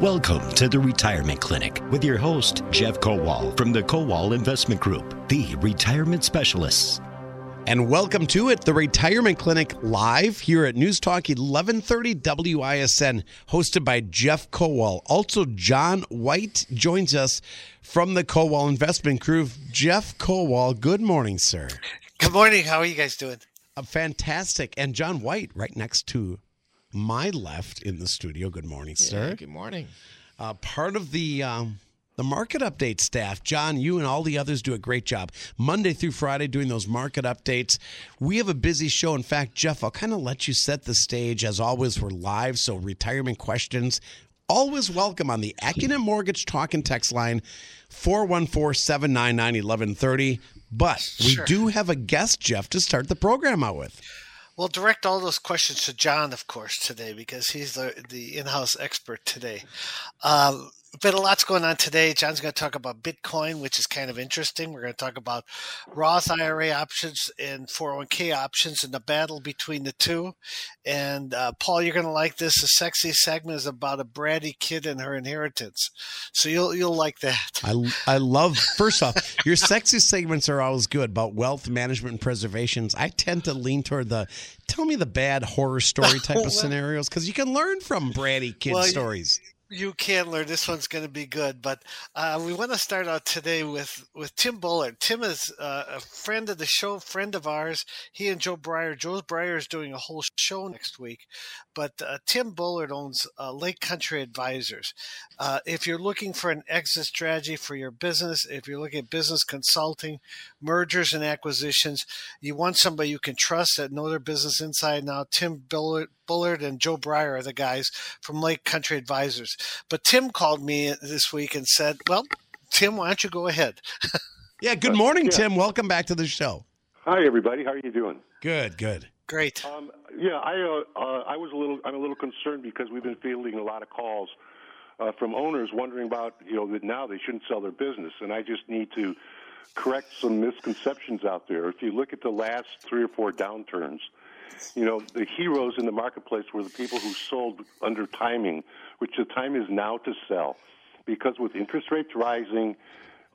Welcome to the Retirement Clinic with your host, Jeff Kowal from the Kowal Investment Group, the retirement specialists. And welcome to it, the Retirement Clinic live here at News Talk 1130 WISN, hosted by Jeff Kowal. Also, John White joins us from the Kowal Investment Group. Jeff Kowal, good morning, sir. Good morning. How are you guys doing? Uh, fantastic. And John White, right next to my left in the studio. Good morning, sir. Yeah, good morning. Uh, part of the um, the market update staff, John, you and all the others do a great job Monday through Friday doing those market updates. We have a busy show. In fact, Jeff, I'll kind of let you set the stage. As always, we're live, so retirement questions always welcome on the Accunet Mortgage Talk and Text line 414 799 1130. But we Sure. do have a guest, Jeff, to start the program out with. We'll direct all those questions to John, of course, today because he's the, the in-house expert today. Um, but a lot's going on today. John's going to talk about Bitcoin, which is kind of interesting. We're going to talk about Roth IRA options and 401k options and the battle between the two. And uh, Paul, you're going to like this. The sexy segment is about a bratty kid and her inheritance, so you'll you'll like that. I, I love, first off, your sexy segments are always good about wealth management and preservations. I tend to lean toward the tell me the bad horror story type of Well- scenarios because you can learn from bratty kid Well, stories. you can learn. This one's going to be good. But uh, we want to start out today with, with Tim Bullard. Tim is uh, a friend of the show, friend of ours. He and Joe Breyer. Joe Breyer is doing a whole show next week. But uh, Tim Bullard owns uh, Lake Country Advisors. Uh, if you're looking for an exit strategy for your business, if you're looking at business consulting, mergers and acquisitions, you want somebody you can trust that know their business inside and out. Tim Bullard, Bullard and Joe Breyer are the guys from Lake Country Advisors. But Tim called me this week and said, "Well, Tim, why don't you go ahead?" Yeah, good morning, Tim. Welcome back to the show. Hi, everybody. How are you doing? Good, good. Great. Um, yeah, I uh, uh, I was a little I'm a little concerned because we've been fielding a lot of calls uh, from owners wondering about you know that now they shouldn't sell their business, and I just need to correct some misconceptions out there. If you look at the last three or four downturns, you know the heroes in the marketplace were the people who sold under timing, which the time is now to sell, because with interest rates rising,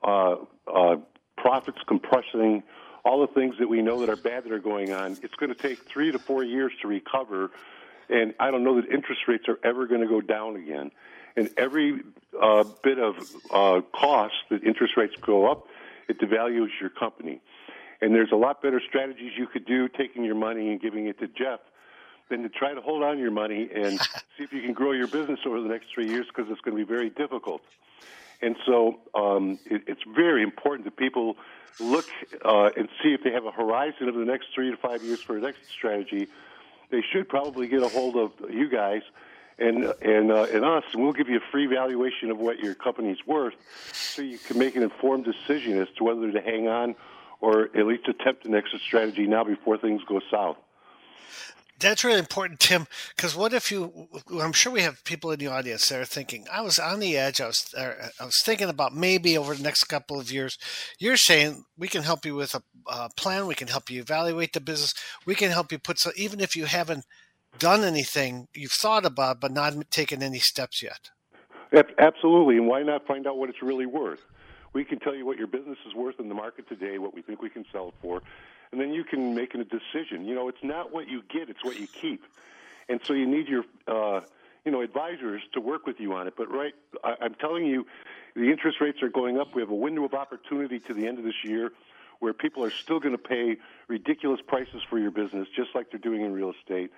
uh, uh, profits compressing, all the things that we know that are bad that are going on, it's going to take three to four years to recover. And I don't know that interest rates are ever going to go down again. And every uh, bit of uh, cost that interest rates go up, it devalues your company. And there's a lot better strategies you could do taking your money and giving it to Jeff than to try to hold on to your money and see if you can grow your business over the next three years because it's going to be very difficult. And so um, it, it's very important that people look uh, and see if they have a horizon of the next three to five years for an exit strategy. They should probably get a hold of you guys and and uh, and us, and we'll give you a free valuation of what your company's worth, so you can make an informed decision as to whether to hang on or at least attempt an exit strategy now before things go south. That's really important, Tim. Because what if you? I'm sure we have people in the audience that are thinking, "I was on the edge. I was, I was thinking about maybe over the next couple of years." You're saying we can help you with a uh, plan. We can help you evaluate the business. We can help you put so even if you haven't done anything, you've thought about but not taken any steps yet. Absolutely, and why not find out what it's really worth? We can tell you what your business is worth in the market today, what we think we can sell it for, and then you can make a decision. You know, it's not what you get; it's what you keep. And so you need your, uh, you know, advisors to work with you on it. But right, I, I'm telling you, the interest rates are going up. We have a window of opportunity to the end of this year where people are still going to pay ridiculous prices for your business, just like they're doing in real estate.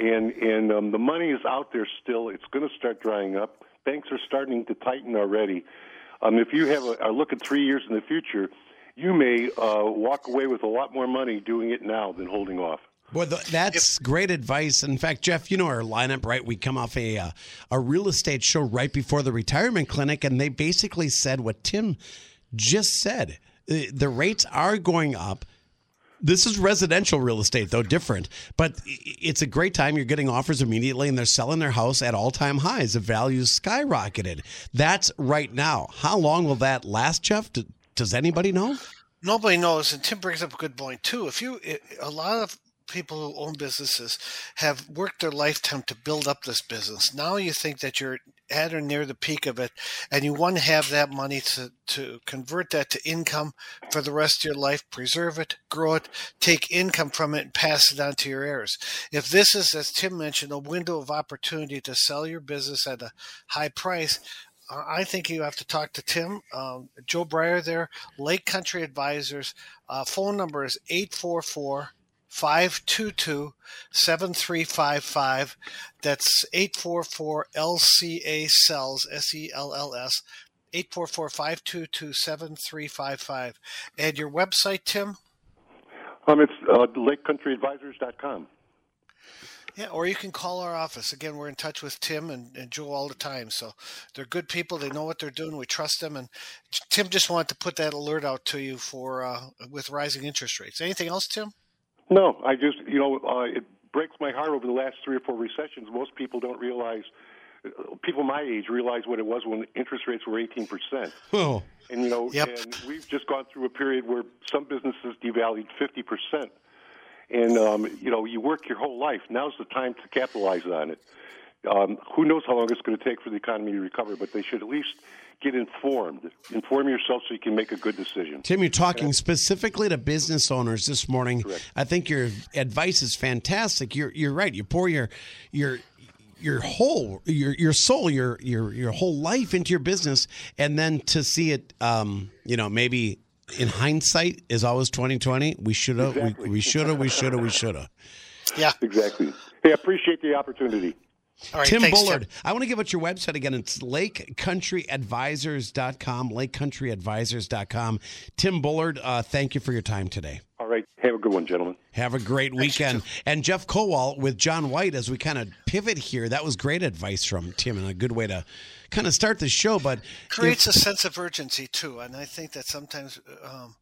And and um, the money is out there still. It's going to start drying up. Banks are starting to tighten already. Um, if you have a, a look at three years in the future, you may uh, walk away with a lot more money doing it now than holding off. Boy, th- that's great advice. In fact, Jeff, you know our lineup, right? We come off a uh, a real estate show right before the retirement clinic, and they basically said what Tim just said. Uh, The rates are going up. This is residential real estate, though different. But it's a great time. You're getting offers immediately, and they're selling their house at all time highs. The value's skyrocketed. That's right now. How long will that last, Jeff? Does anybody know? nobody knows and tim brings up a good point too if you a lot of people who own businesses have worked their lifetime to build up this business now you think that you're at or near the peak of it, and you want to have that money to, to convert that to income for the rest of your life, preserve it, grow it, take income from it, and pass it on to your heirs. If this is, as Tim mentioned, a window of opportunity to sell your business at a high price, I think you have to talk to Tim, um, Joe Breyer there, Lake Country Advisors. Uh, phone number is 844 522 7355. That's 844 LCA Sells, S E L L S, 844 522 7355. And your website, Tim? Um, it's uh, LakeCountryAdvisors.com. Yeah, or you can call our office. Again, we're in touch with Tim and, and Joe all the time. So they're good people. They know what they're doing. We trust them. And Tim just wanted to put that alert out to you for uh, with rising interest rates. Anything else, Tim? No, I just, you know, uh, it breaks my heart over the last three or four recessions. Most people don't realize, people my age realize what it was when interest rates were 18%. Oh, And, you know, Yep. and we've just gone through a period where some businesses devalued 50%. And, um, you know, you work your whole life. Now's the time to capitalize on it. Um, who knows how long it's going to take for the economy to recover, but they should at least get informed. Inform yourself so you can make a good decision. Tim, you're talking specifically to business owners this morning. I think your advice is fantastic. You're you're right. You pour your your your whole your your soul your your your whole life into your business and then to see it um you know maybe in hindsight is always 2020 we should have Exactly. we, we should have we should have we should have Yeah. Exactly. Hey, I appreciate the opportunity. All right. Tim thanks, Bullard. I want to give out your website again. It's lakecountryadvisors.com, lakecountryadvisors.com. Tim Bullard, uh, thank you for your time today. All right. Have a good one, gentlemen. Have a great weekend. And Jeff Kowal with John White as we kind of pivot here. That was great advice from Tim and a good way to kind of start the show. But creates a sense of urgency too, and I think that sometimes um,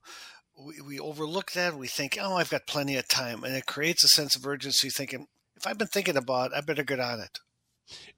we, we overlook that. We think, "Oh, I've got plenty of time," and it creates a sense of urgency. Thinking, if I've been thinking about, it, I better get on it.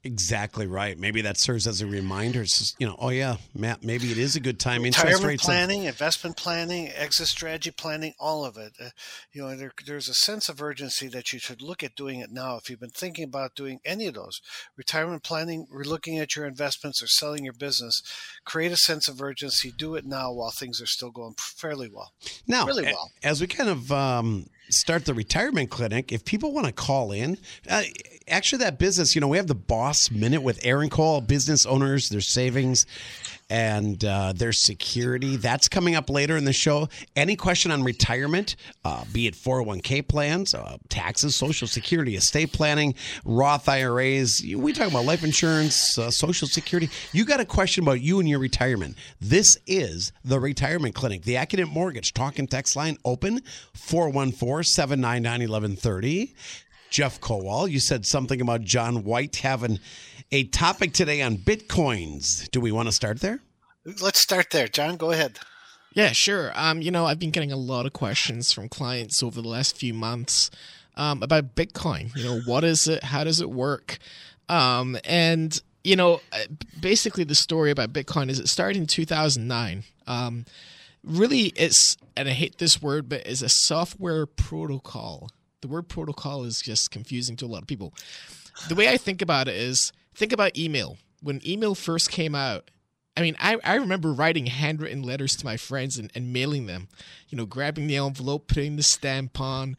Exactly right. Maybe that serves as a reminder. It's you know, oh yeah, Matt, maybe it is a good time. Interest Retirement rates. planning, investment planning, exit strategy planning, all of it. Uh, you know, there, there's a sense of urgency that you should look at doing it now. If you've been thinking about doing any of those, retirement planning, relooking at your investments or selling your business, create a sense of urgency. Do it now while things are still going fairly well. Now, Really well. as we kind of um, start the retirement clinic, if people want to call in, uh, actually, that business, you know, we have the Boss Minute with Aaron Kowal, business owners, their savings and uh, their security. That's coming up later in the show. Any question on retirement, uh, be it 401k plans, uh, taxes, Social Security, estate planning, Roth IRAs, we talk about life insurance, uh, Social Security. You got a question about you and your retirement. This is the Retirement Clinic. The Accunet Mortgage talk and text line open 414 799 1130. Jeff Kowal, you said something about John White having a topic today on bitcoins. Do we want to start there? Let's start there. John, go ahead. Yeah, sure. Um, you know, I've been getting a lot of questions from clients over the last few months um, about Bitcoin. You know, what is it? How does it work? Um, and you know, uh, basically, the story about Bitcoin is it started in 2009. Um, really, it's and I hate this word, but it's a software protocol. The word protocol is just confusing to a lot of people. The way I think about it is think about email. When email first came out, I mean, I, I remember writing handwritten letters to my friends and, and mailing them, you know, grabbing the envelope, putting the stamp on.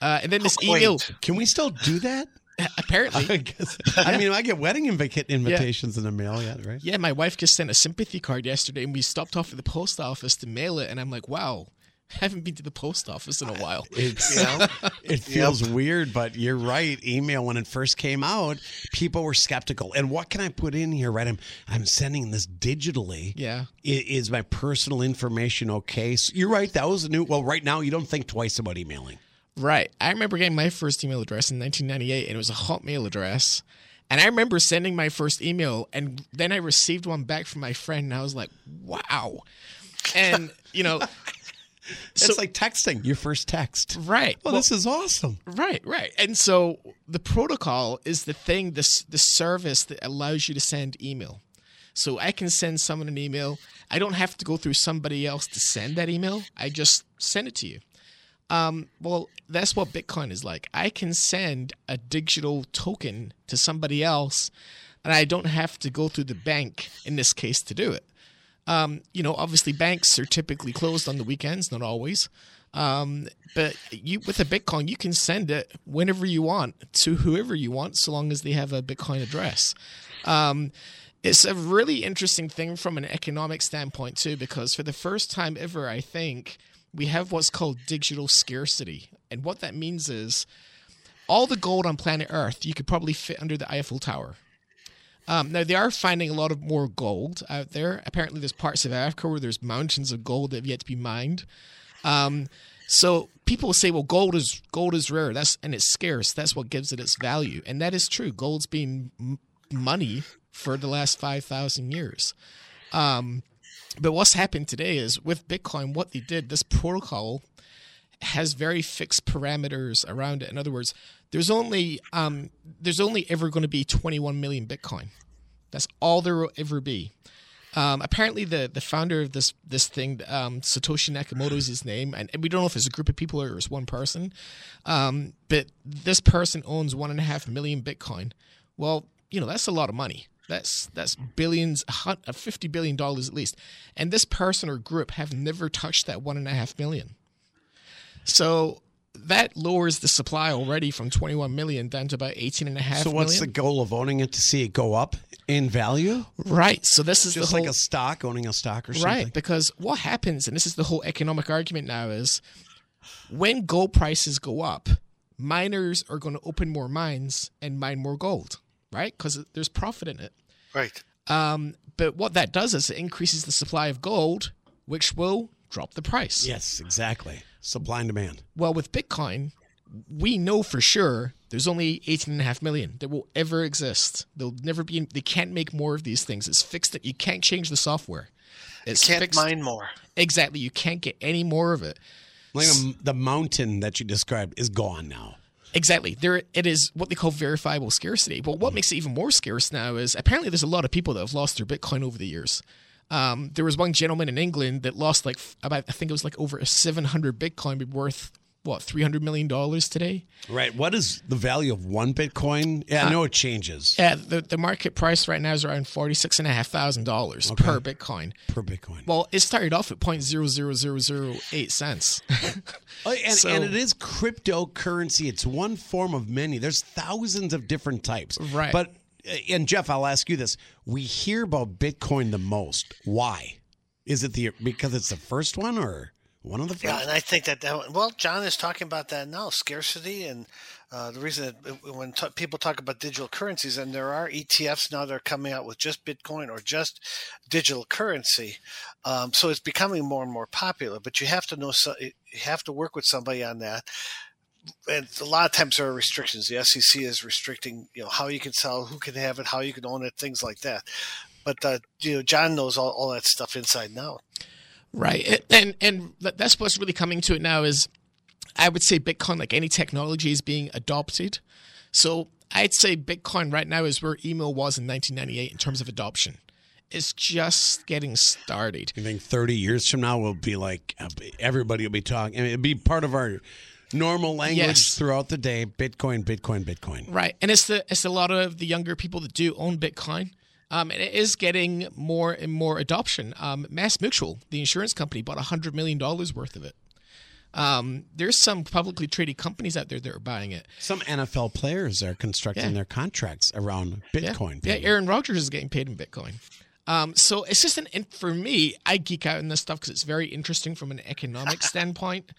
Uh, and then this quaint. email, Can we still do that? apparently. I guess. I mean, I get wedding invica- invitations in the mail yet, right? Yeah, my wife just sent a sympathy card yesterday, and we stopped off at the post office to mail it. And I'm like, wow, I haven't been to the post office in a while. It's it feels weird, but you're right. Email when it first came out, people were skeptical. And what can I put in here? Right, I'm I'm sending this digitally. Yeah. I- Is my personal information okay? So you're right. That was a new. Well, right now you don't think twice about emailing. Right. I remember getting my first email address in 1998, and it was a Hotmail address. And I remember sending my first email, and then I received one back from my friend, and I was like, wow. And, you know, it's like texting your first text. right. Well, this is awesome. Right, right. And so the protocol is the thing, this the service that allows you to send email. So I can send someone an email. I don't have to go through somebody else to send that email. I just send it to you. Um, well, that's what Bitcoin is like. I can send a digital token to somebody else and I don't have to go through the bank in this case to do it. Um, you know, obviously banks are typically closed on the weekends, not always. Um, but you with a Bitcoin, you can send it whenever you want to whoever you want, so long as they have a Bitcoin address. Um, it's a really interesting thing from an economic standpoint too, because for the first time ever, I think we have what's called digital scarcity, and what that means is all the gold on planet Earth you could probably fit under the Eiffel Tower. Um, now they are finding a lot of more gold out there. Apparently, there's parts of Africa where there's mountains of gold that have yet to be mined. Um, so people say, well, gold is gold is rare. That's and it's scarce. That's what gives it its value, and that is true. Gold's been m- money for the last five thousand years. Um, but what's happened today is with Bitcoin, what they did, this protocol has very fixed parameters around it. In other words, there's only um, there's only ever going to be 21 million Bitcoin. That's all there will ever be. Um, apparently, the the founder of this this thing, um, Satoshi Nakamoto is his name, and, we don't know if it's a group of people or it's one person. Um, but this person owns one and a half million Bitcoin. Well, you know that's a lot of money. That's that's billions, fifty billion dollars at least. And this person or group have never touched that one and a half million. So that lowers the supply already from 21 million down to about 18 and a half so what's million. the goal of owning it to see it go up in value? Right so this is just the whole, like a stock owning a stock or something. right because what happens and this is the whole economic argument now is when gold prices go up miners are going to open more mines and mine more gold right? Because there's profit in it. Right. Um, but what that does is it increases the supply of gold which will drop the price. Yes exactly supply and demand. Well, with Bitcoin, we know for sure there's only 18.5 million that will ever exist. There'll never be, they can't make more of these things. It's fixed that you can't change the software. It's you can't fixed. mine more. Exactly. You can't get any more of it. Like a, the mountain that you described is gone now. Exactly. There it is what they call verifiable scarcity. But what mm. makes it even more scarce now is apparently there's a lot of people that have lost their Bitcoin over the years. Um, there was one gentleman in England that lost like about I think it was like over a 700 Bitcoin worth what 300 million dollars today. Right. What is the value of one Bitcoin? Yeah, I know it changes. Yeah, the, the market price right now is around forty six and a half thousand dollars per Bitcoin. Per Bitcoin. Well, it started off at point zero zero zero zero eight cents. oh, and, so, and it is cryptocurrency. It's one form of many. There's thousands of different types. Right. But and Jeff, I'll ask you this: We hear about Bitcoin the most. Why? Is it the because it's the first one, or one of the first? Yeah, and I think that, that well, John is talking about that now, scarcity, and uh, the reason that when t- people talk about digital currencies, and there are ETFs now that are coming out with just Bitcoin or just digital currency, um, so it's becoming more and more popular. But you have to know, so, you have to work with somebody on that and a lot of times there are restrictions. The SEC is restricting, you know, how you can sell, who can have it, how you can own it, things like that. But uh, you know, John knows all, all that stuff inside now. Right, and and that's what's really coming to it now is, I would say Bitcoin, like any technology, is being adopted. So I'd say Bitcoin right now is where email was in 1998 in terms of adoption. It's just getting started. You think 30 years from now we'll be like everybody will be talking. I mean, it'll be part of our normal language yes. throughout the day. Bitcoin, Bitcoin, Bitcoin. Right, and it's the it's a lot of the younger people that do own Bitcoin. Um, and it is getting more and more adoption. Um, Mass Mutual, the insurance company, bought hundred million dollars worth of it. Um, there's some publicly traded companies out there that are buying it. Some NFL players are constructing yeah. their contracts around Bitcoin. Yeah. yeah, Aaron Rodgers is getting paid in Bitcoin. Um, so it's just an for me. I geek out in this stuff because it's very interesting from an economic standpoint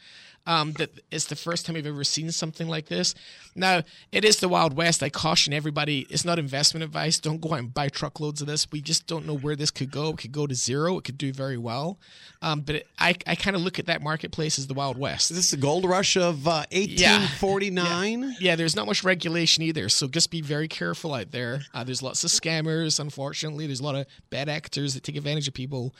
um, that it's the first time I've ever seen something like this. Now, it is the Wild West. I caution everybody, it's not investment advice. Don't go out and buy truckloads of this. We just don't know where this could go. It could go to zero. It could do very well. Um, but it, I, I kind of look at that marketplace as the Wild West. Is this the gold rush of uh, 1849? Yeah. Yeah. yeah. there's not much regulation either. So just be very careful out there. Uh, there's lots of scammers, unfortunately. There's a lot of bad actors that take advantage of people.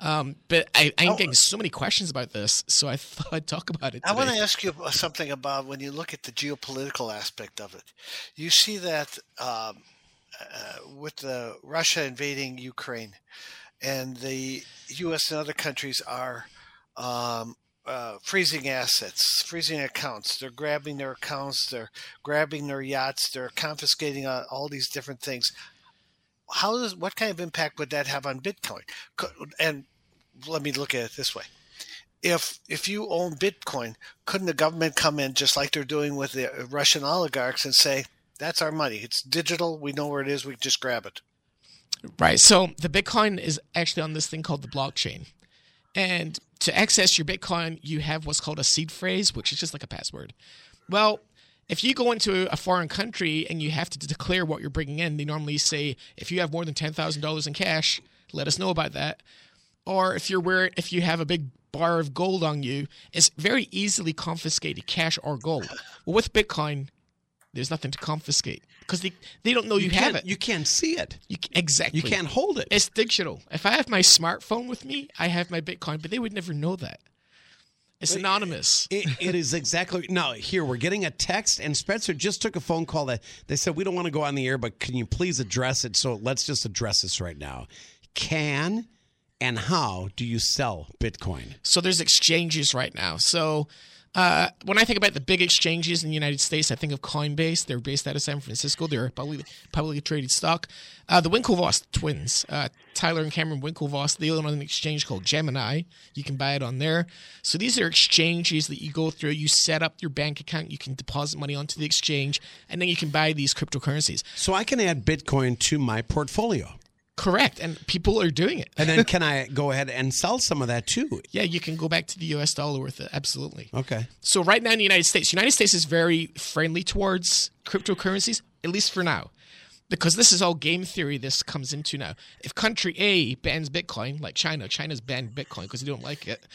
Um, but I, I'm getting so many questions about this, so I thought I'd talk about it. Today. I want to ask you something about when you look at the geopolitical aspect of it. You see that um, uh, with the Russia invading Ukraine, and the U.S. and other countries are um, uh, freezing assets, freezing accounts. They're grabbing their accounts. They're grabbing their yachts. They're confiscating uh, all these different things. how does what kind of impact would that have on Bitcoin? And let me look at it this way: if if you own Bitcoin, couldn't the government come in just like they're doing with the Russian oligarchs and say, "That's our money. It's digital. We know where it is. We just grab it." Right. So the Bitcoin is actually on this thing called the blockchain, and to access your Bitcoin, you have what's called a seed phrase, which is just like a password. Well, if you go into a foreign country and you have to declare what you're bringing in, they normally say if you have more than ten thousand dollars in cash, let us know about that. Or if you're wearing, if you have a big bar of gold on you, is very easily confiscated, cash or gold. Well, with Bitcoin, there's nothing to confiscate because they, they don't know you, You have it. you can't see it. You, exactly. You can't hold it. It's digital. If I have my smartphone with me, I have my Bitcoin, but they would never know that. It's anonymous. It, it is exactly now. Here we're getting a text, and Spencer just took a phone call that they said we don't want to go on the air, but can you please address it? So let's just address this right now. Can and how do you sell Bitcoin? So there's exchanges right now. So uh, when I think about the big exchanges in the United States, I think of Coinbase. They're based out of San Francisco. They're a publicly, publicly traded stock. Uh, the Winklevoss twins, uh, Tyler and Cameron Winklevoss, they own an exchange called Gemini. You can buy it on there. So these are exchanges that you go through. You set up your bank account. You can deposit money onto the exchange, and then you can buy these cryptocurrencies. So I can add Bitcoin to my portfolio, Correct, and people are doing it. and then can I go ahead and sell some of that too? Yeah, you can go back to the U.S. dollar with it. Absolutely. Okay. So right now in the United States, United States is very friendly towards cryptocurrencies, at least for now. Because this is all game theory this comes into now. If country A bans Bitcoin, like China, China's banned Bitcoin because they don't like it.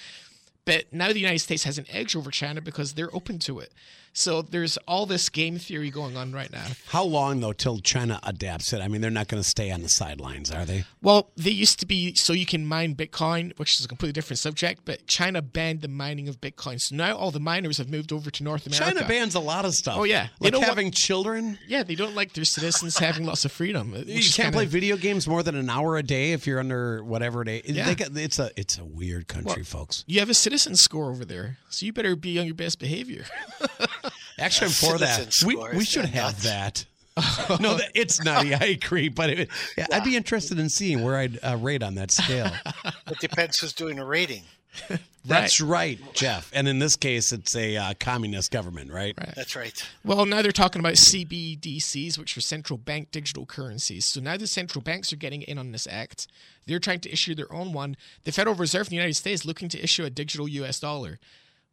But now the United States has an edge over China because they're open to it. So there's all this game theory going on right now. How long though till China adapts it? I mean, they're not going to stay on the sidelines, are they? Well, they used to be so you can mine Bitcoin, which is a completely different subject, but China banned the mining of Bitcoin. So now all the miners have moved over to North America. China bans a lot of stuff. Oh, yeah. You like having children. Yeah, they don't like their citizens having lots of freedom. You can't kinda- play video games more than an hour a day if you're under whatever day. Yeah. Got- it's a it's a weird country, Well, folks. You have a citizen score over there, so you better be on your best behavior. Actually, I'm for that. We, we should have nuts? that. no, that, it's nutty. I agree, but it, yeah, I'd be interested in seeing where I'd uh, rate on that scale. It depends who's doing a rating. That's right, Jeff. And in this case, it's a uh, communist government, right? Right. That's right. Well, now they're talking about CBDCs, which are central bank digital currencies. So now the central banks are getting in on this act. They're trying to issue their own one. The Federal Reserve in the United States is looking to issue a digital US dollar,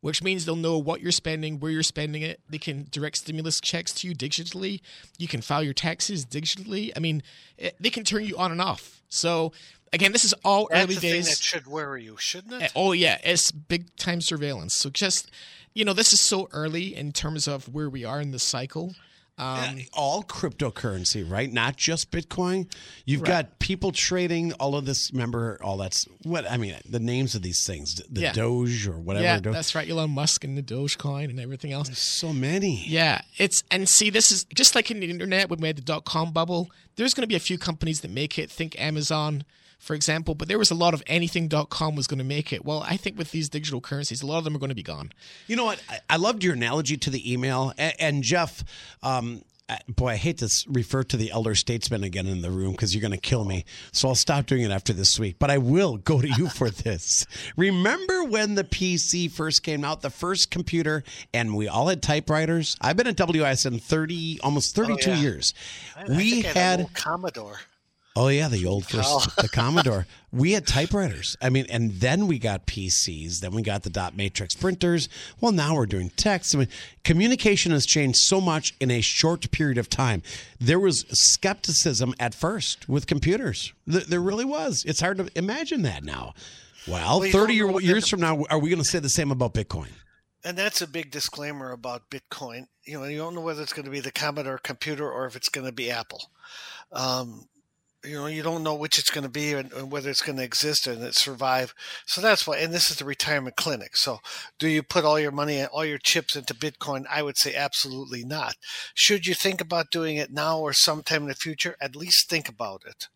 which means they'll know what you're spending, where you're spending it. They can direct stimulus checks to you digitally. You can file your taxes digitally. I mean, it, they can turn you on and off. So, again, this is all That's early the days. thing that should worry you, shouldn't it? Eh, oh yeah, it's big time surveillance. So just you know, this is so early in terms of where we are in the cycle. Um, all cryptocurrency, right? Not just Bitcoin. You've got people trading all of this. Remember, all that's what I mean. The names of these things, the Yeah. Doge or whatever. yeah, Do- that's right. Elon Musk and the Dogecoin and everything else. so many. Yeah, it's and see, this is just like in the internet when we had the dot com bubble. There's going to be a few companies that make it. Think Amazon, for example, but there was a lot of anything.com was going to make it. Well, I think with these digital currencies, a lot of them are going to be gone. You know what? I, I loved your analogy to the email. And, and Jeff, um, boy, I hate to refer to the elder statesman again in the room because you're going to kill me. So I'll stop doing it after this week. But I will go to you for this. Remember when the PC first came out, the first computer, and we all had typewriters? I've been at WISN 30, almost 32 yeah. years. I we think I had, had. a Commodore. Oh yeah, the old first the Commodore. We had typewriters. I mean, and then we got PCs. Then we got the dot matrix printers. Well, now we're doing text. I mean, communication has changed so much in a short period of time. There was skepticism at first with computers. There really was. It's hard to imagine that now. Well, Well, thirty year, years from now, are we going to say the same about Bitcoin? And that's a big disclaimer about Bitcoin. You know, you don't know whether it's going to be the Commodore computer or if it's going to be Apple. Um, you know, you don't know which it's going to be and, and whether it's going to exist and it survive. So that's why. And this is the retirement clinic. So, do you put all your money, all your chips into Bitcoin? I would say absolutely not. Should you think about doing it now or sometime in the future? At least think about it.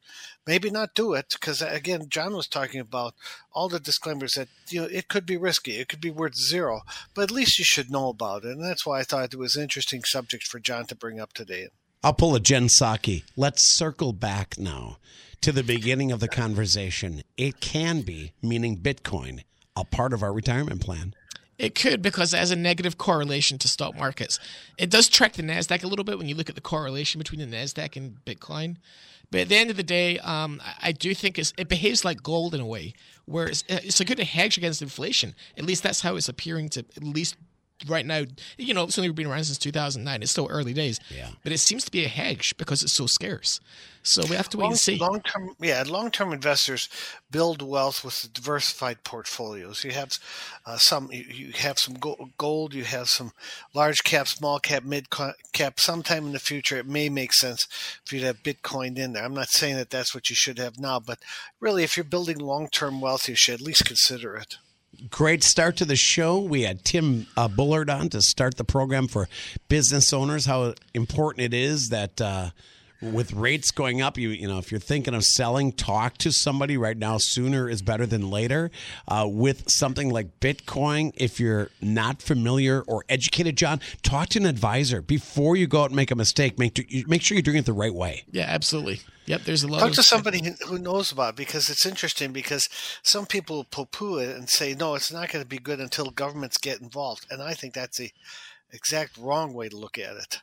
Maybe not do it because uh, again, John was talking about all the disclaimers that you know it could be risky, it could be worth zero, but at least you should know about it. And that's why I thought it was an interesting subject for John to bring up today. I'll pull a Jen Psaki. Let's circle back now to the beginning of the conversation. It can be, meaning Bitcoin, a part of our retirement plan. It could because it has a negative correlation to stock markets. It does track the Nasdaq a little bit when you look at the correlation between the Nasdaq and Bitcoin. But at the end of the day, um, I do think it behaves like gold in a way, where it's, it's a good hedge against inflation. At least that's how it's appearing to at least right now, you know, it's only been around since 2009. It's still early days. Yeah. But it seems to be a hedge because it's so scarce. So we have to wait long, and see. Long term, yeah, long term investors build wealth with diversified portfolios. You have uh, some, you have some gold, you have some large cap, small cap, mid cap. Sometime in the future, it may make sense for you to have Bitcoin in there. I'm not saying that that's what you should have now, but really, if you're building long term wealth, you should at least consider it. Great start to the show. We had Tim uh, Bullard on to start the program for business owners. How important it is that uh, with rates going up, you you know if you're thinking of selling, talk to somebody right now. Sooner is better than later. Uh, with something like Bitcoin, if you're not familiar or educated, John, talk to an advisor before you go out and make a mistake. Make make sure you're doing it the right way. Yeah, absolutely. Yep, there's a lot. Talk of, to somebody who knows about it because it's interesting. Because some people poo-poo it and say, "No, it's not going to be good until governments get involved," and I think that's the exact wrong way to look at it.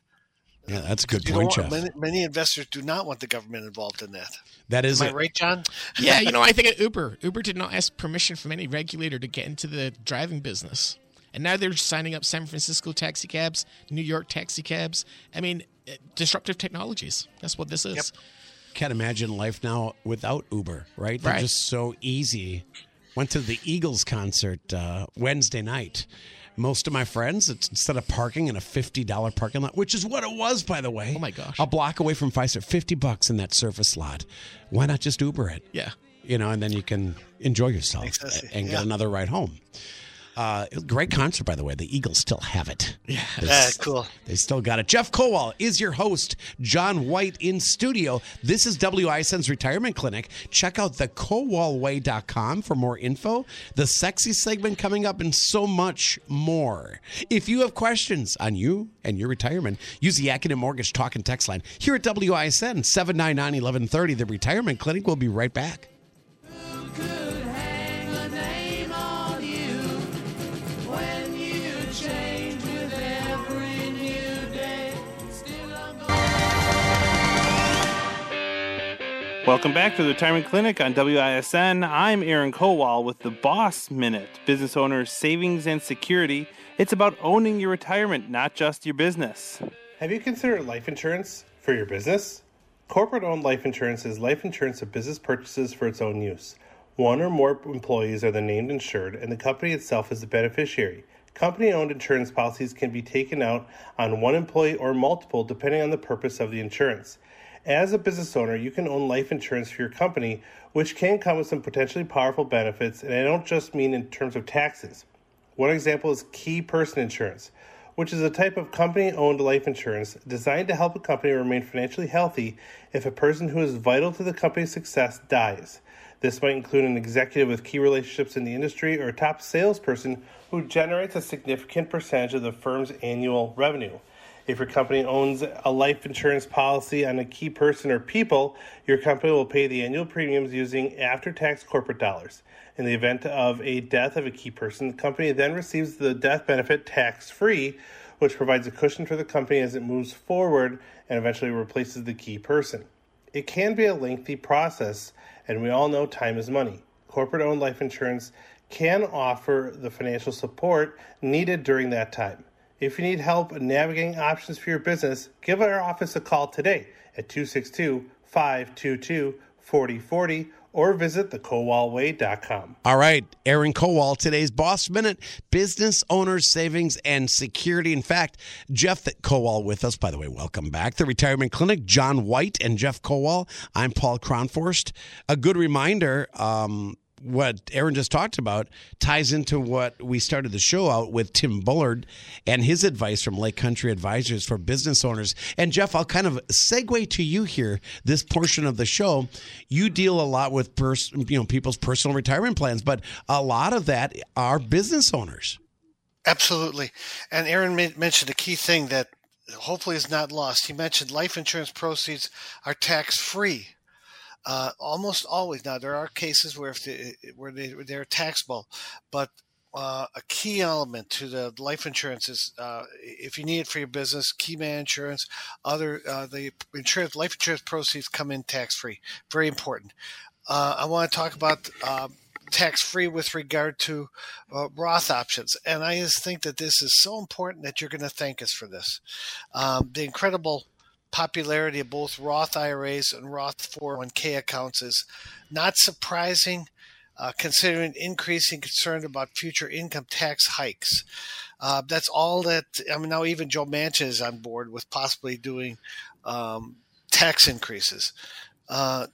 Yeah, that's a good point, want, Jeff. Many, many, investors do not want the government involved in that. That is Am it. I right, John? yeah, you know, I think at Uber, Uber did not ask permission from any regulator to get into the driving business. And now they're signing up San Francisco taxi cabs, New York taxi cabs. I mean, eh, disruptive technologies. That's what this is. Yep. Can't imagine life now without Uber, right? They're right. just so easy. Went to the Eagles concert uh, Wednesday night most of my friends, it's instead of parking in a fifty dollar parking lot, which is what it was, by the way. Oh my gosh! A block away from Fiserv, fifty bucks in that surface lot. Why not just Uber it? Yeah, you know, and then you can enjoy yourself and get another ride home. Uh, great concert, by the way. The Eagles still have it. Yeah, yeah cool. They still got it. Jeff Kowal is your host. John White in studio. This is WISN's Retirement Clinic. Check out the thekowalway.com for more info, the sexy segment coming up, and so much more. If you have questions on you and your retirement, use the Accunet Mortgage Talk and Text line here at WISN 799 1130. The Retirement Clinic will be right back. Welcome back to the Retirement Clinic on WISN. I'm Aaron Kowal with the Boss Minute, business owner's savings and security. It's about owning your retirement, not just your business. Have you considered life insurance for your business? Corporate owned life insurance is life insurance of business purchases for its own use. One or more employees are the named insured, and the company itself is the beneficiary. Company owned insurance policies can be taken out on one employee or multiple depending on the purpose of the insurance. As a business owner, you can own life insurance for your company, which can come with some potentially powerful benefits, and I don't just mean in terms of taxes. One example is key person insurance, which is a type of company owned life insurance designed to help a company remain financially healthy if a person who is vital to the company's success dies. This might include an executive with key relationships in the industry or a top salesperson who generates a significant percentage of the firm's annual revenue. If your company owns a life insurance policy on a key person or people, your company will pay the annual premiums using after tax corporate dollars. In the event of a death of a key person, the company then receives the death benefit tax free, which provides a cushion for the company as it moves forward and eventually replaces the key person. It can be a lengthy process, and we all know time is money. Corporate owned life insurance can offer the financial support needed during that time. If you need help navigating options for your business, give our office a call today at 262 522 4040 or visit thekowalway.com. All right, Aaron Kowal, today's Boss Minute, business owners, savings, and security. In fact, Jeff Kowal with us, by the way, welcome back. The Retirement Clinic, John White and Jeff Kowal. I'm Paul Kronforst. A good reminder, um, what Aaron just talked about ties into what we started the show out with Tim Bullard and his advice from Lake Country Advisors for business owners. And Jeff, I'll kind of segue to you here. This portion of the show, you deal a lot with pers- you know people's personal retirement plans, but a lot of that are business owners. Absolutely, and Aaron mentioned a key thing that hopefully is not lost. He mentioned life insurance proceeds are tax free. Uh, almost always. Now there are cases where if they, where they they're taxable, but uh, a key element to the life insurance is uh, if you need it for your business, key man Insurance, other uh, the insurance life insurance proceeds come in tax free. Very important. Uh, I want to talk about um, tax free with regard to uh, Roth options. And I just think that this is so important that you're going to thank us for this. Um, the incredible popularity of both Roth IRAs and Roth 401k accounts is not surprising. Uh, considering increasing concern about future income tax hikes. Uh, that's all that, I mean, now even Joe Manchin is on board with possibly doing um, tax increases. Uh,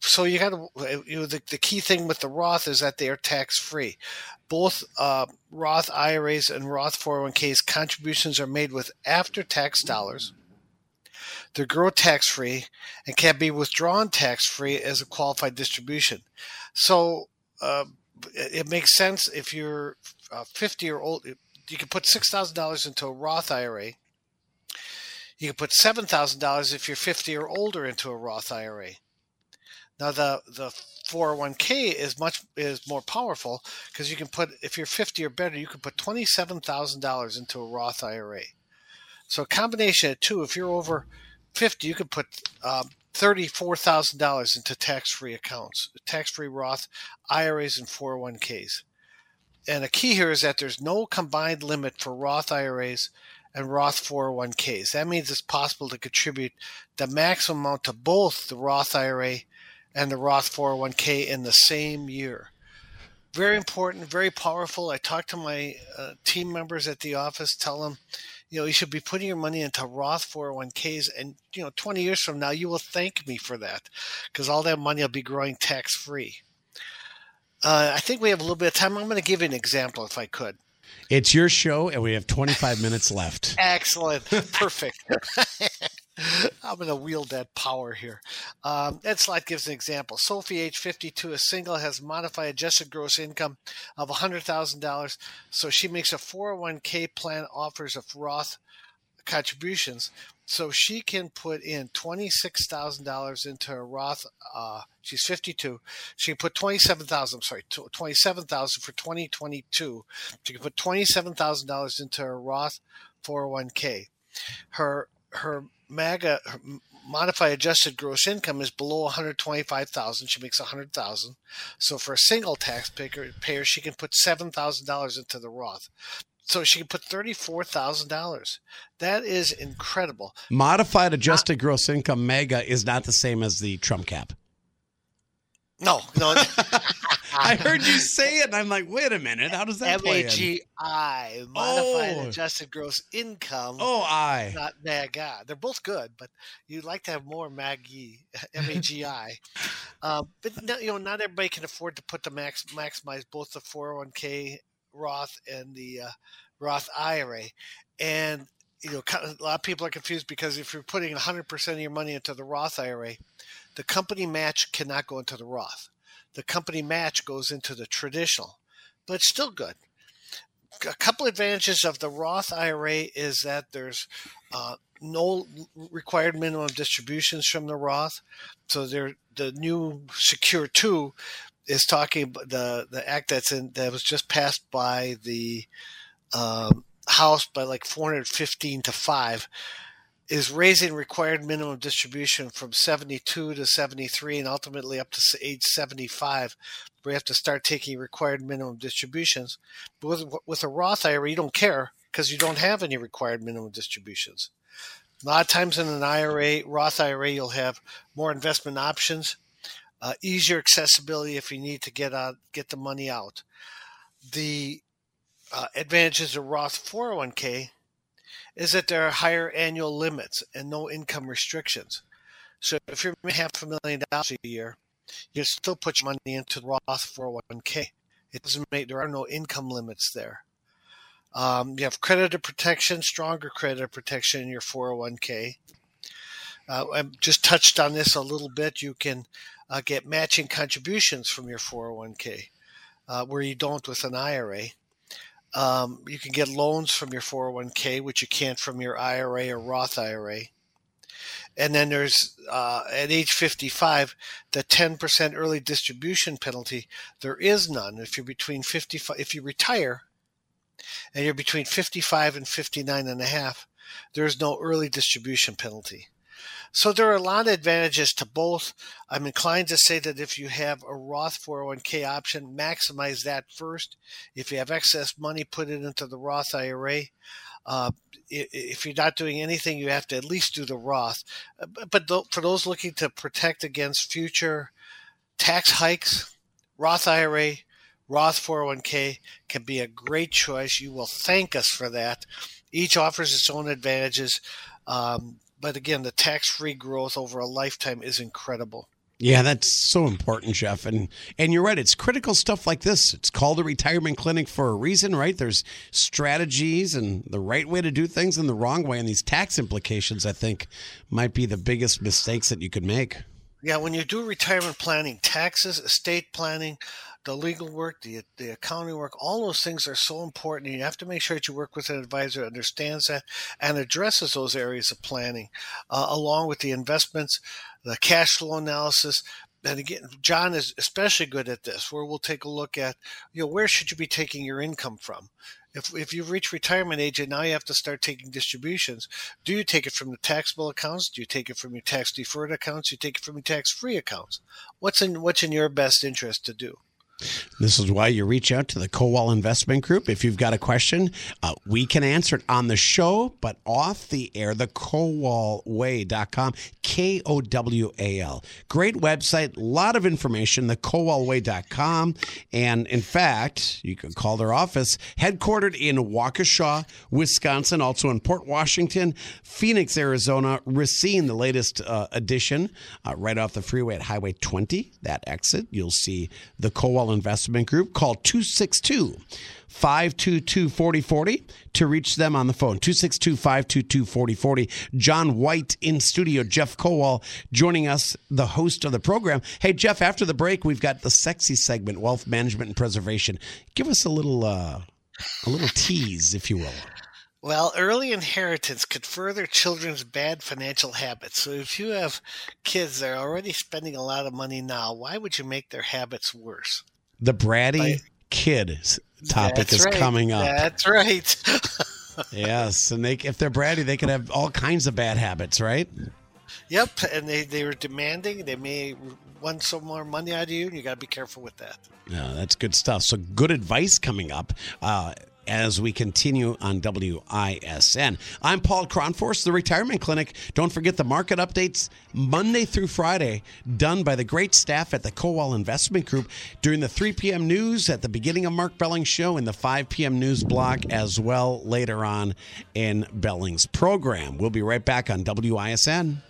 so you got to you know the, the key thing with the Roth is that they are tax free. Both uh, Roth IRAs and Roth 401ks contributions are made with after tax dollars. They're grow tax free and can be withdrawn tax free as a qualified distribution. So uh, it makes sense if you're uh, 50 or old. You can put six thousand dollars into a Roth IRA. You can put seven thousand dollars if you're 50 or older into a Roth IRA now the the 401k is much is more powerful because you can put if you're 50 or better, you can put $27,000 into a Roth IRA. So a combination of two, if you're over 50, you can put um, $34,000 into tax-free accounts, tax-free Roth IRAs and 401ks. And a key here is that there's no combined limit for Roth IRAs and Roth 401ks. That means it's possible to contribute the maximum amount to both the Roth IRA and the Roth 401k in the same year. Very important, very powerful. I talk to my uh, team members at the office, tell them, you know, you should be putting your money into Roth 401ks, and you know, 20 years from now, you will thank me for that because all that money will be growing tax free. Uh, I think we have a little bit of time. I'm going to give you an example if I could. It's your show, and we have 25 minutes left. Excellent. Perfect. I'm going to wield that power here. Um, Ed Slott gives an example. Sophie, age 52, is single, has modified adjusted gross income of $100,000. So she makes a 401k plan, offers of Roth contributions. So she can put in $26,000 into a Roth. Uh, she's 52. She can put 27,000, I'm sorry, 27,000 for 2022. She can put $27,000 into a Roth 401k. Her, her MAGA modified adjusted gross income is below 125,000. She makes 100,000. So for a single taxpayer, payer, she can put $7,000 into the Roth. So she can put $34,000. That is incredible. Modified adjusted gross income MAGA is not the same as the Trump cap. No, no. I heard you say it, and I'm like, wait a minute, how does that play? M A G I, modified oh. adjusted gross income. Oh, I, not MAGA. They're both good, but you'd like to have more MAGI, M A G I. uh, but no, you know, not everybody can afford to put the max maximize both the 401k Roth and the uh, Roth IRA, and you know, a lot of people are confused because if you're putting 100% of your money into the Roth IRA, the company match cannot go into the Roth. The company match goes into the traditional, but it's still good. A couple advantages of the Roth IRA is that there's uh, no required minimum distributions from the Roth. So there, the new Secure Two is talking the the act that's in that was just passed by the um, House by like 415 to five is raising required minimum distribution from 72 to 73 and ultimately up to age 75 we have to start taking required minimum distributions. But with, with a roth ira you don't care because you don't have any required minimum distributions. A lot of times in an ira roth ira you'll have more investment options uh, easier accessibility if you need to get out get the money out. The uh, advantages of roth 401k is that there are higher annual limits and no income restrictions. So if you're making half a million dollars a year, you still put your money into the Roth 401k. It doesn't make there are no income limits there. Um, you have creditor protection, stronger creditor protection in your 401k. Uh, I just touched on this a little bit. You can uh, get matching contributions from your 401k, uh, where you don't with an IRA. Um, you can get loans from your 401k, which you can't from your IRA or Roth IRA. And then there's uh, at age 55 the 10% early distribution penalty. There is none if you're between 55. If you retire and you're between 55 and 59 and a half, there's no early distribution penalty. So there are a lot of advantages to both. I'm inclined to say that if you have a Roth 401k option, maximize that first. If you have excess money, put it into the Roth IRA. Uh, if you're not doing anything, you have to at least do the Roth. Uh, but for those looking to protect against future tax hikes, Roth IRA, Roth 401k can be a great choice. You will thank us for that. Each offers its own advantages. Um, but again, the tax free growth over a lifetime is incredible. Yeah, that's so important, Jeff. And and you're right, it's critical stuff like this. It's called a retirement clinic for a reason, right? There's strategies and the right way to do things and the wrong way. And these tax implications, I think, might be the biggest mistakes that you could make. Yeah, when you do retirement planning, taxes, estate planning, the legal work, the the accounting work, all those things are so important. You have to make sure that you work with an advisor that understands that and addresses those areas of planning, uh, along with the investments, the cash flow analysis. And again, John is especially good at this, where we'll take a look at, you know, where should you be taking your income from? If, if you've reached retirement age and now you have to start taking distributions, do you take it from the taxable accounts? Do you take it from your tax deferred accounts? Do you take it from your tax free accounts? What's in what's in your best interest to do? This is why you reach out to the Kowal Investment Group. If you've got a question, uh, we can answer it on the show, but off the air, the kowalway.com, K O W A L. Great website, a lot of information, the kowalway.com. And in fact, you can call their office, headquartered in Waukesha, Wisconsin, also in Port Washington, Phoenix, Arizona, Racine, the latest uh, edition, uh, right off the freeway at Highway 20, that exit. You'll see the Kowal Investment Group. Call 262 522 4040 to reach them on the phone. 262 522 4040. John White in studio. Jeff Kowal joining us, the host of the program. Hey, Jeff, after the break, we've got the sexy segment, Wealth Management and Preservation. Give us a little, uh, a little tease, if you will. Well, early inheritance could further children's bad financial habits. So if you have kids that are already spending a lot of money now, why would you make their habits worse? The bratty kid topic is right. coming up. That's right. yes, and they if they're bratty, they can have all kinds of bad habits, right? Yep, and they they were demanding. They may want some more money out of you, and you got to be careful with that. Yeah, that's good stuff. So good advice coming up. Uh, as we continue on WISN. I'm Paul Kronforce, the Retirement Clinic. Don't forget the market updates Monday through Friday, done by the great staff at the Kowal Investment Group during the 3 p.m. news at the beginning of Mark Belling's show and the 5 p.m. news block as well later on in Belling's program. We'll be right back on WISN.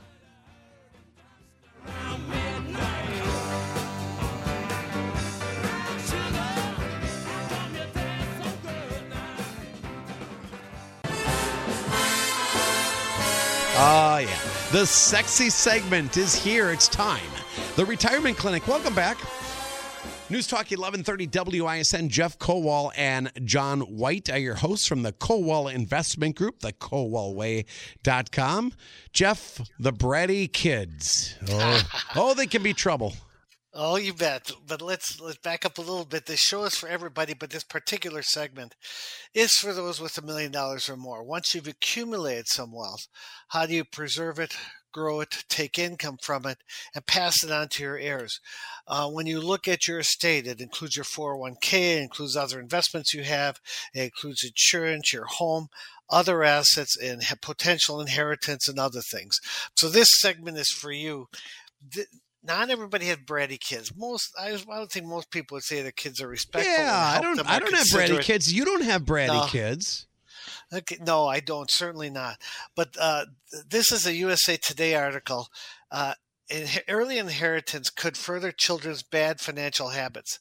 Ah, yeah. The sexy segment is here. It's time. The Retirement Clinic. Welcome back. News Talk 1130 WISN. Jeff Kowal and John White are your hosts from the Kowal Investment Group, the kowalway.com. Jeff, the bratty kids. Oh, oh they can be trouble. Oh, you bet. But let's let's back up a little bit. This show is for everybody, but this particular segment is for those with a million dollars or more. Once you've accumulated some wealth, how do you preserve it, grow it, take income from it, and pass it on to your heirs? Uh, when you look at your estate, it includes your 401k, it includes other investments you have, it includes insurance, your home, other assets, and potential inheritance and other things. So this segment is for you not everybody had bratty kids. Most I, I would think most people would say their kids are respectful. Yeah, I don't. I don't have bratty kids. You don't have bratty no. kids. Okay, no, I don't. Certainly not. But uh, this is a USA Today article. Uh, early inheritance could further children's bad financial habits.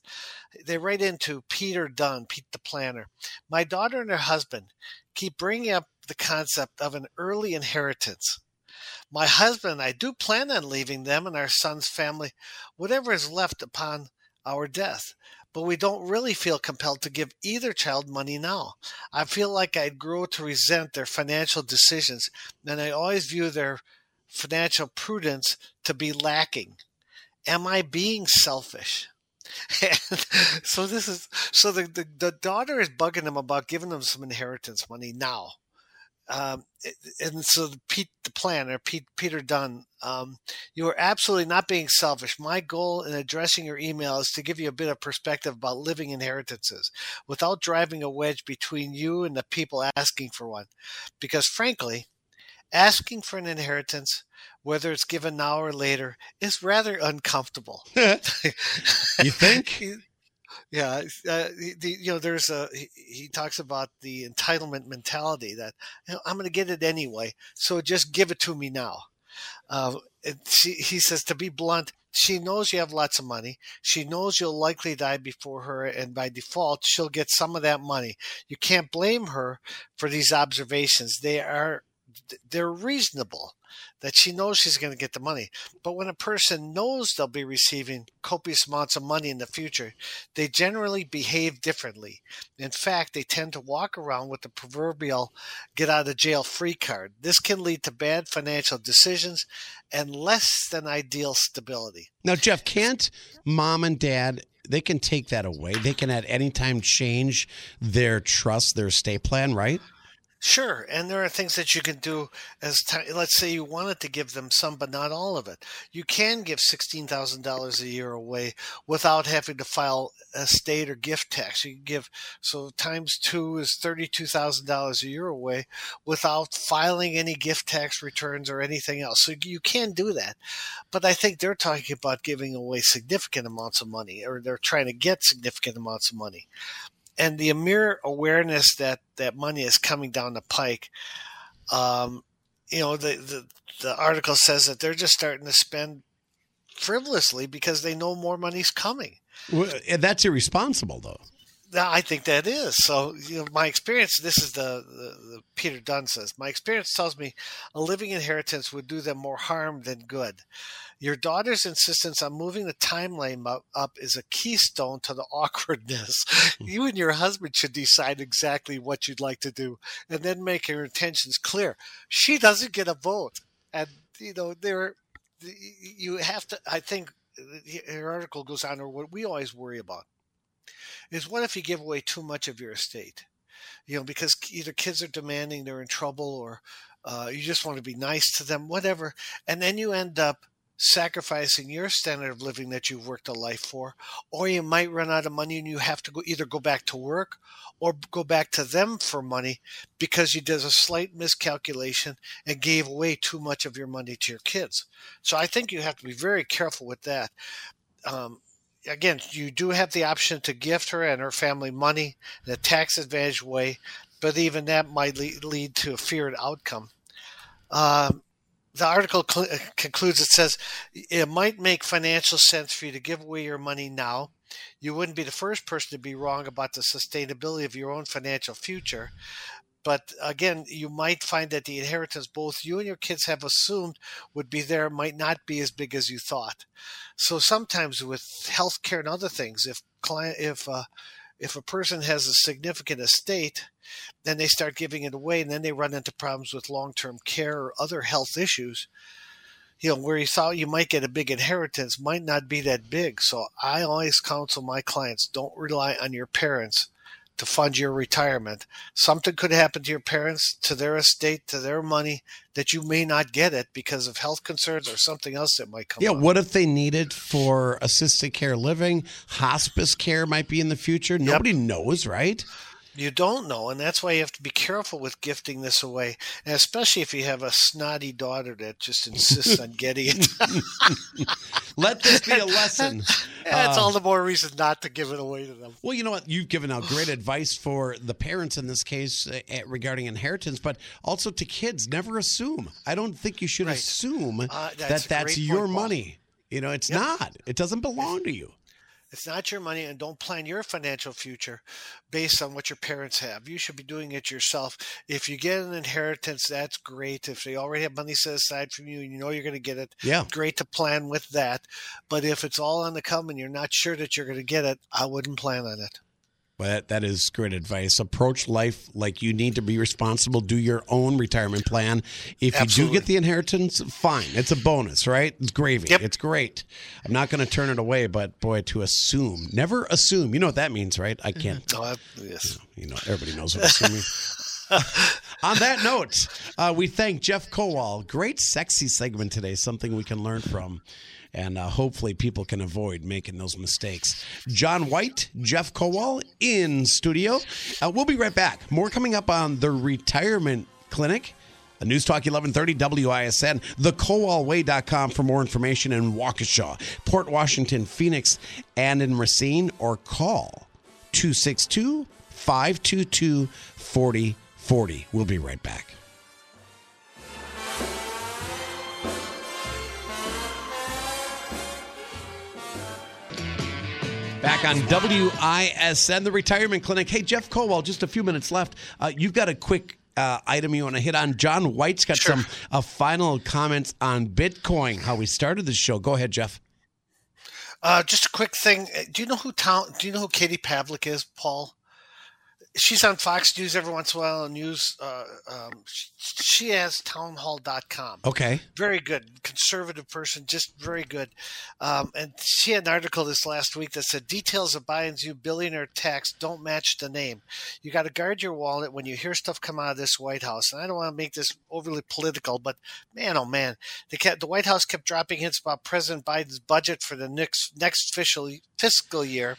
They write into Peter Dunn, Pete the planner. My daughter and her husband keep bringing up the concept of an early inheritance. My husband and I do plan on leaving them and our son's family whatever is left upon our death. But we don't really feel compelled to give either child money now. I feel like I'd grow to resent their financial decisions, and I always view their financial prudence to be lacking. Am I being selfish? And so this is so the, the, the daughter is bugging him about giving them some inheritance money now. Um, and so the, Pete, the planner, Pete, Peter Dunn, um, you are absolutely not being selfish. My goal in addressing your email is to give you a bit of perspective about living inheritances without driving a wedge between you and the people asking for one. Because frankly, asking for an inheritance, whether it's given now or later, is rather uncomfortable. you think? yeah, uh, the, you know, there's a he, he, talks about the entitlement mentality that you know, I'm going to get it anyway, so just give it to me now. Uh, she, he says to be blunt, she knows you have lots of money. She knows you'll likely die before her, and by default, she'll get some of that money. You can't blame her for these observations. They are they're reasonable that she knows she's going to get the money. But when a person knows they'll be receiving copious amounts of money in the future, they generally behave differently. In fact, they tend to walk around with the proverbial get out of jail free card. This can lead to bad financial decisions and less than ideal stability. Now, Jeff, can't mom and dad they can take that away. They can at any time change their trust, their estate plan, right? Sure, and there are things that you can do as t- let's say you wanted to give them some, but not all of it. You can give sixteen thousand dollars a year away without having to file estate or gift tax. You can give so times two is thirty-two thousand dollars a year away without filing any gift tax returns or anything else. So you can do that, but I think they're talking about giving away significant amounts of money, or they're trying to get significant amounts of money and the mere awareness that that money is coming down the pike, um, you know, the, the the article says that they're just starting to spend frivolously because they know more money's coming. Well, that's irresponsible, though. I think that is. So, you know, my experience, this is the, the, the, Peter Dunn says, my experience tells me a living inheritance would do them more harm than good. Your daughter's insistence on moving the timeline up, up is a keystone to the awkwardness. Hmm. you and your husband should decide exactly what you'd like to do and then make your intentions clear. She doesn't get a vote. And, you know, there, you have to, I think, her article goes on, or what we always worry about is what if you give away too much of your estate? You know, because either kids are demanding, they're in trouble, or uh, you just want to be nice to them, whatever. And then you end up sacrificing your standard of living that you've worked a life for, or you might run out of money and you have to go either go back to work or go back to them for money because you did a slight miscalculation and gave away too much of your money to your kids. So I think you have to be very careful with that. Um, again, you do have the option to gift her and her family money in a tax advantage way, but even that might lead, to a feared outcome. Um, the article cl- uh, concludes it says it might make financial sense for you to give away your money now. You wouldn't be the first person to be wrong about the sustainability of your own financial future. But again, you might find that the inheritance both you and your kids have assumed would be there might not be as big as you thought. So sometimes with healthcare and other things, if client, if uh, if a person has a significant estate, then they start giving it away, and then they run into problems with long-term care or other health issues. You know, where you thought you might get a big inheritance might not be that big. So I always counsel my clients: don't rely on your parents to fund your retirement. Something could happen to your parents, to their estate, to their money that you may not get it because of health concerns or something else that might come yeah, up. what if they need it for assisted care living? Hospice care might be in the future. Nobody yep. knows, right? You don't know, and that's why you have to be careful with gifting this away, and especially if you have a snotty daughter that just insists on getting it. Let this be a lesson. That's uh, all the more reason not to give it away to them. Well, you know what? You've given out great advice for the parents in this case uh, regarding inheritance, but also to kids. Never assume. I don't think you should right. assume uh, that's that that's your money. You know, it's yep. not. It doesn't belong to you. It's not your money, and don't plan your financial future based on what your parents have. You should be doing it yourself. If you get an inheritance, that's great. If they already have money set aside from you and you know you're going to get it, Yeah. great to plan with that. But if it's all on the come and you're not sure that you're going to get it, I wouldn't plan on it. Well, that, that is great advice. Approach life like you need to be responsible. Do your own retirement plan. If you do get the inheritance, fine. It's a bonus, right? It's gravy. Yep. It's great. I'm not going to turn it away, but boy, to assume, never assume. You know what that means, right? I can't. So I, yes. You know, everybody knows what assuming. On that note, uh, we thank Jeff Kowal. Great, sexy segment today. Something we can learn from. And uh, hopefully, people can avoid making those mistakes. John White, Jeff Kowal in studio. Uh, we'll be right back. More coming up on the retirement clinic. News Talk 1130 WISN, thekowalway.com for more information in Waukesha, Port Washington, Phoenix, and in Racine, or call 262 522 4040. We'll be right back. Back on WISN, the retirement clinic. Hey, Jeff Kowal, just a few minutes left. Uh, you've got a quick uh, item you want to hit on. John White's got Sure. some uh, final comments on Bitcoin, how we started the show. Go ahead, Jeff. Uh, just a quick thing. Uh, Do you know who town? Do you know who Katie Pavlich is, Paul? She's on Fox News every once in a while. And news. Uh, um, she, she has townhall.com. Okay. Very good, conservative person, just very good. Um, and she had an article this last week that said details of Biden's new billionaire tax don't match the name. You got to guard your wallet when you hear stuff come out of this White House. And I don't want to make this overly political, but man, oh man, they kept, the White House kept dropping hints about President Biden's budget for the next next fiscal fiscal year.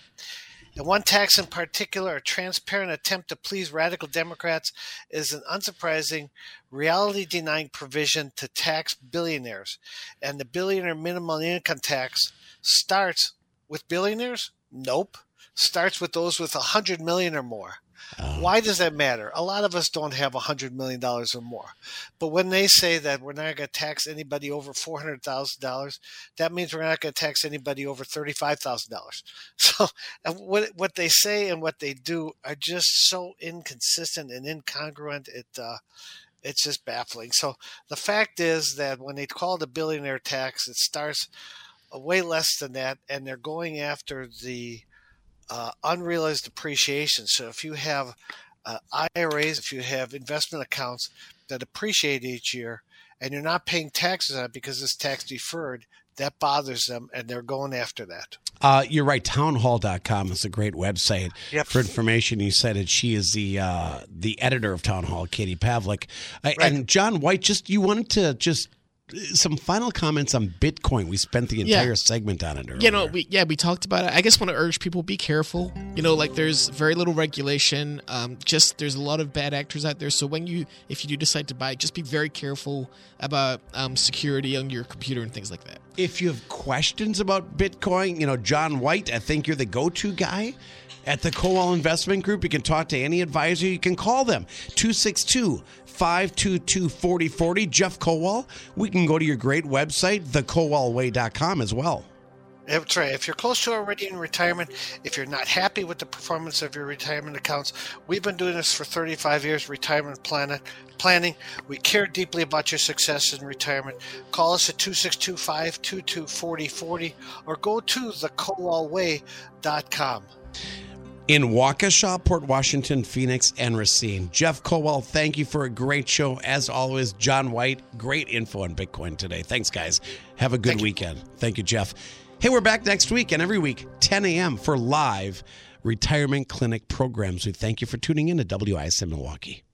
And one tax in particular, a transparent attempt to please radical Democrats, is an unsurprising, reality denying provision to tax billionaires. And the billionaire minimum income tax starts with billionaires? Nope. Starts with those with a hundred million or more. Why does that matter? A lot of us don't have a hundred million dollars or more. But when they say that we're not going to tax anybody over four hundred thousand dollars, that means we're not going to tax anybody over thirty-five thousand dollars. So, what what they say and what they do are just so inconsistent and incongruent. It uh, it's just baffling. So the fact is that when they call it a billionaire tax, it starts way less than that, and they're going after the uh, unrealized appreciation. So if you have uh, IRAs, if you have investment accounts that appreciate each year, and you're not paying taxes on it because it's tax deferred, that bothers them, and they're going after that. Uh, you're right. Townhall.com is a great website Yep. for information. You said it. She is the uh, the editor of Town Hall, Katie Pavlich. Uh, Right. And John White, just you wanted to just some final comments on Bitcoin. We spent the Yeah. entire segment on it earlier. You know, we yeah, we talked about it. I just want to urge people be careful. You know, like there's very little regulation. Um, just there's a lot of bad actors out there. So when you if you do decide to buy, just be very careful about um, security on your computer and things like that. If you have questions about Bitcoin, you know, John White, I think you're the go to guy at the Kowal Investment Group. You can talk to any advisor. You can call them 262 522 4040. Jeff Kowal. We can go to your great website, thekowalway.com as well. That's right. If you're close to already in retirement, if you're not happy with the performance of your retirement accounts, we've been doing this for 35 years, retirement plan- planning. We care deeply about your success in retirement. Call us at 262 522 4040 or go to thekowalway.com. In Waukesha, Port Washington, Phoenix, and Racine. Jeff Kowal, thank you for a great show. As always, John White, great info on Bitcoin today. Thanks, guys. Have a good Thank you. weekend. Thank you, Jeff. Hey, we're back next week and every week, 10 a.m. for live retirement clinic programs. We thank you for tuning in to WISN Milwaukee.